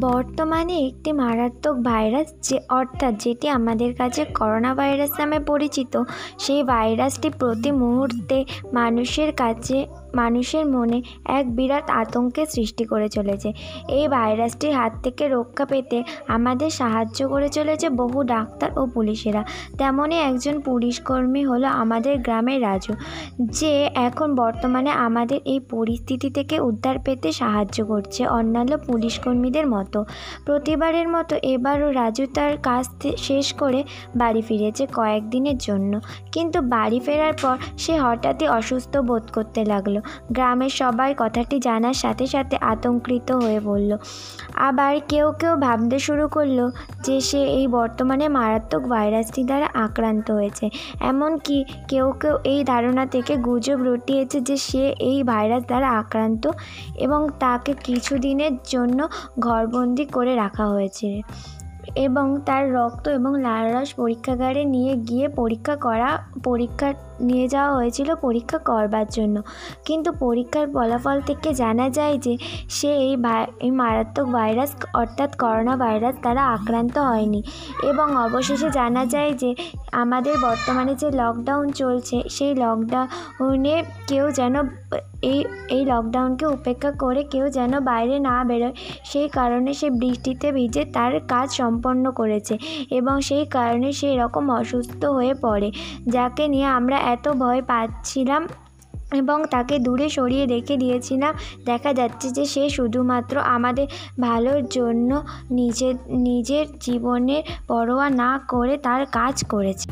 বর্তমানে একটি মারাত্মক ভাইরাস যে, অর্থাৎ যেটি আমাদের কাছে করোনা ভাইরাস নামে পরিচিত, সেই ভাইরাসটি প্রতি মুহূর্তে মানুষের কাছে মানুষের মনে এক বিরাট আতঙ্কের সৃষ্টি করে চলেছে। এই ভাইরাসটির হাত থেকে রক্ষা পেতে আমাদের সাহায্য করে চলেছে বহু ডাক্তার ও পুলিশেরা। তেমনই একজন পুলিশকর্মী হলো আমাদের গ্রামের রাজু, যে এখন বর্তমানে আমাদের এই পরিস্থিতি থেকে উদ্ধার পেতে সাহায্য করছে অন্যান্য পুলিশকর্মীদের মতো। প্রতিবারের মতো এবারও রাজু তার কাজ শেষ করে বাড়ি ফিরেছে কয়েকদিনের জন্য। কিন্তু বাড়ি ফেরার পর সে হঠাৎই অসুস্থ বোধ করতে লাগল। গ্রামের সবাই কথাটি জানার সাথে সাথে আতঙ্কিত হয়ে পড়ল আবার কেউ কেউ ভাবতে শুরু করল যে সে এই বর্তমানে মারাত্মক ভাইরাসটি দ্বারা আক্রান্ত হয়েছে। এমনকি কেউ কেউ এই ধারণা থেকে গুজব রটিয়েছে যে সে এই ভাইরাস দ্বারা আক্রান্ত এবং তাকে কিছুদিনের জন্য ঘরবন্দি করে রাখা হয়েছে এবং তার রক্ত এবং লালারস পরীক্ষাগারে নিয়ে গিয়ে পরীক্ষা করা পরীক্ষা নিয়ে যাওয়া হয়েছিল পরীক্ষা করবার জন্য। কিন্তু পরীক্ষার ফলাফল থেকে জানা যায় যে, সে এই এই মারাত্মক ভাইরাস, অর্থাৎ করোনা ভাইরাস দ্বারা আক্রান্ত হয়নি। এবং অবশেষে জানা যায় যে, আমাদের বর্তমানে যে লকডাউন চলছে, সেই লকডাউনে কেউ যেন এই এই লকডাউনকে উপেক্ষা করে কেউ যেন বাইরে না বেরোয়, সেই কারণে সে বৃষ্টিতে ভিজে তার কাজ সম্পন্ন করেছে। এবং সেই কারণে সে এরকম অসুস্থ হয়ে পড়ে, যাকে নিয়ে আমরা এত ভয় পাচ্ছিলাম এবং তাকে দূরে সরিয়ে রেখে দিয়েছিলাম দেখা যাচ্ছে যে সে শুধুমাত্র আমাদের ভালোর জন্য নিজের নিজের জীবনের পরোয়া না করে তার কাজ করেছে।